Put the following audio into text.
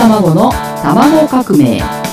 卵の卵革命。